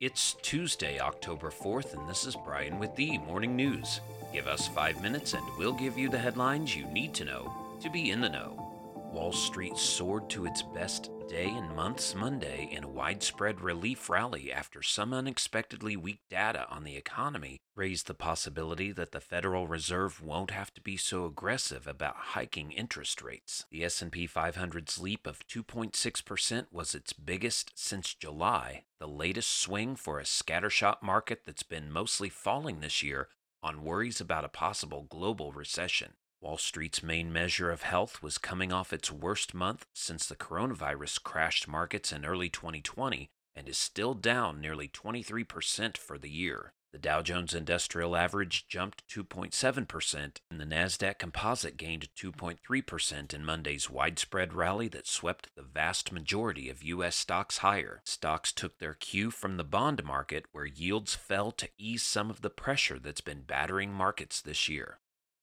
It's Tuesday, October 4th, and this is Brian with the Morning News. Give us five minutes and we'll give you the headlines you need to know to be in the know. Wall Street soared to its best day in months Monday in a widespread relief rally after some unexpectedly weak data on the economy raised the possibility that the Federal Reserve won't have to be so aggressive about hiking interest rates. The S&P 500's leap of 2.6% was its biggest since July, the latest swing for a scattershot market that's been mostly falling this year on worries about a possible global recession. Wall Street's main measure of health was coming off its worst month since the coronavirus crashed markets in early 2020 and is still down nearly 23% for the year. The Dow Jones Industrial Average jumped 2.7%, and the Nasdaq Composite gained 2.3% in Monday's widespread rally that swept the vast majority of US stocks higher. Stocks took their cue from the bond market where yields fell to ease some of the pressure that's been battering markets this year.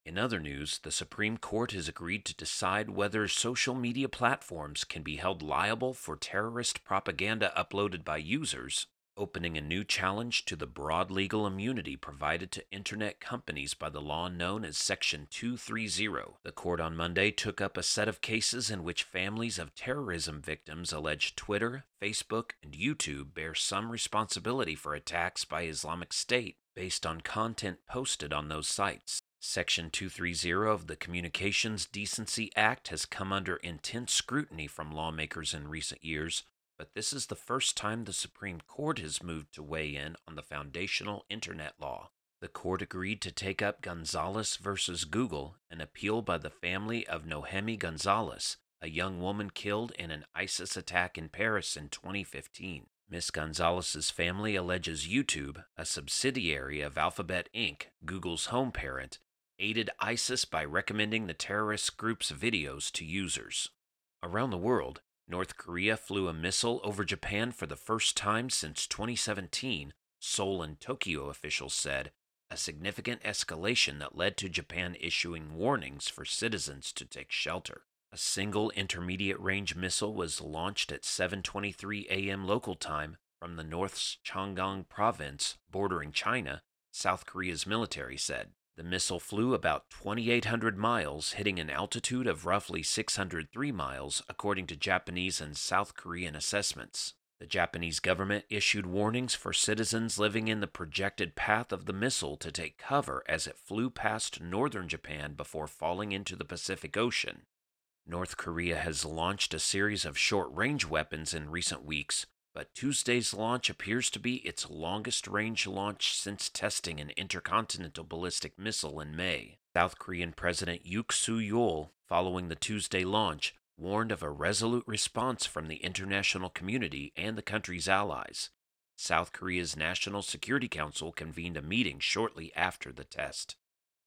In other news, the Supreme Court has agreed to decide whether social media platforms can be held liable for terrorist propaganda uploaded by users, opening a new challenge to the broad legal immunity provided to Internet companies by the law known as Section 230. The court on Monday took up a set of cases in which families of terrorism victims allege Twitter, Facebook, and YouTube bear some responsibility for attacks by Islamic State based on content posted on those sites. Section 230 of the Communications Decency Act has come under intense scrutiny from lawmakers in recent years, but this is the first time the Supreme Court has moved to weigh in on the foundational Internet law. The court agreed to take up Gonzalez versus Google, an appeal by the family of Nohemi Gonzalez, a young woman killed in an ISIS attack in Paris in 2015. Miss Gonzalez's family alleges YouTube, a subsidiary of Alphabet Inc., Google's home parent, aided ISIS by recommending the terrorist group's videos to users. Around the world, North Korea flew a missile over Japan for the first time since 2017, Seoul and Tokyo officials said, a significant escalation that led to Japan issuing warnings for citizens to take shelter. A single intermediate range missile was launched at 7:23 a.m. local time from the North's Jagang province bordering China, South Korea's military said. The missile flew about 2,800 miles, hitting an altitude of roughly 603 miles, according to Japanese and South Korean assessments. The Japanese government issued warnings for citizens living in the projected path of the missile to take cover as it flew past northern Japan before falling into the Pacific Ocean. North Korea has launched a series of short range weapons in recent weeks, but Tuesday's launch appears to be its longest range launch since testing an intercontinental ballistic missile in May. South Korean President Yoon Suk Yeol, following the Tuesday launch, warned of a resolute response from the international community and the country's allies. South Korea's National Security Council convened a meeting shortly after the test.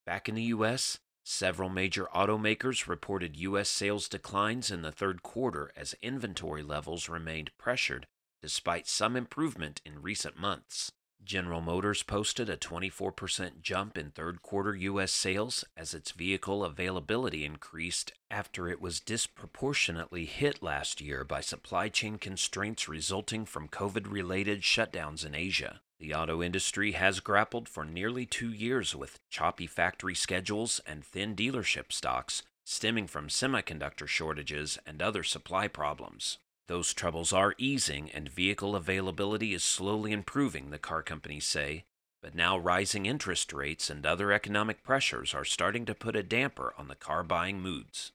Back in the U.S., several major automakers reported U.S. sales declines in the third quarter as inventory levels remained pressured despite some improvement in recent months. General Motors posted a 24% jump in third quarter U.S. sales as its vehicle availability increased after it was disproportionately hit last year by supply chain constraints resulting from COVID related shutdowns in Asia. The auto industry has grappled for nearly two years with choppy factory schedules and thin dealership stocks stemming from semiconductor shortages and other supply problems. Those troubles are easing and vehicle availability is slowly improving, the car companies say, but now rising interest rates and other economic pressures are starting to put a damper on the car buying moods.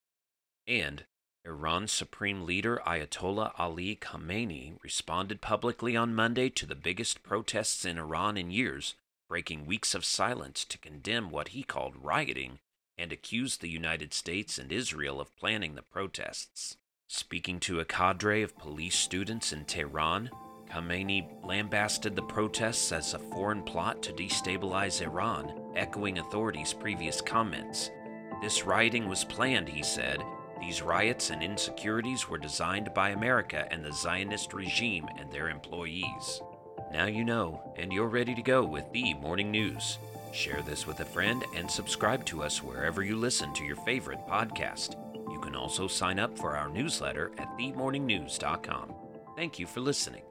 And Iran's supreme leader Ayatollah Ali Khamenei responded publicly on Monday to the biggest protests in Iran in years, breaking weeks of silence to condemn what he called rioting and accused the United States and Israel of planning the protests. Speaking to a cadre of police students in Tehran, Khamenei lambasted the protests as a foreign plot to destabilize Iran, echoing authorities' previous comments. This rioting was planned, he said. These riots and insecurities were designed by America and the Zionist regime and their employees. Now you know, and you're ready to go with the morning news. Share this with a friend and subscribe to us wherever you listen to your favorite podcast can also sign up for our newsletter at themorningnews.com. Thank you for listening.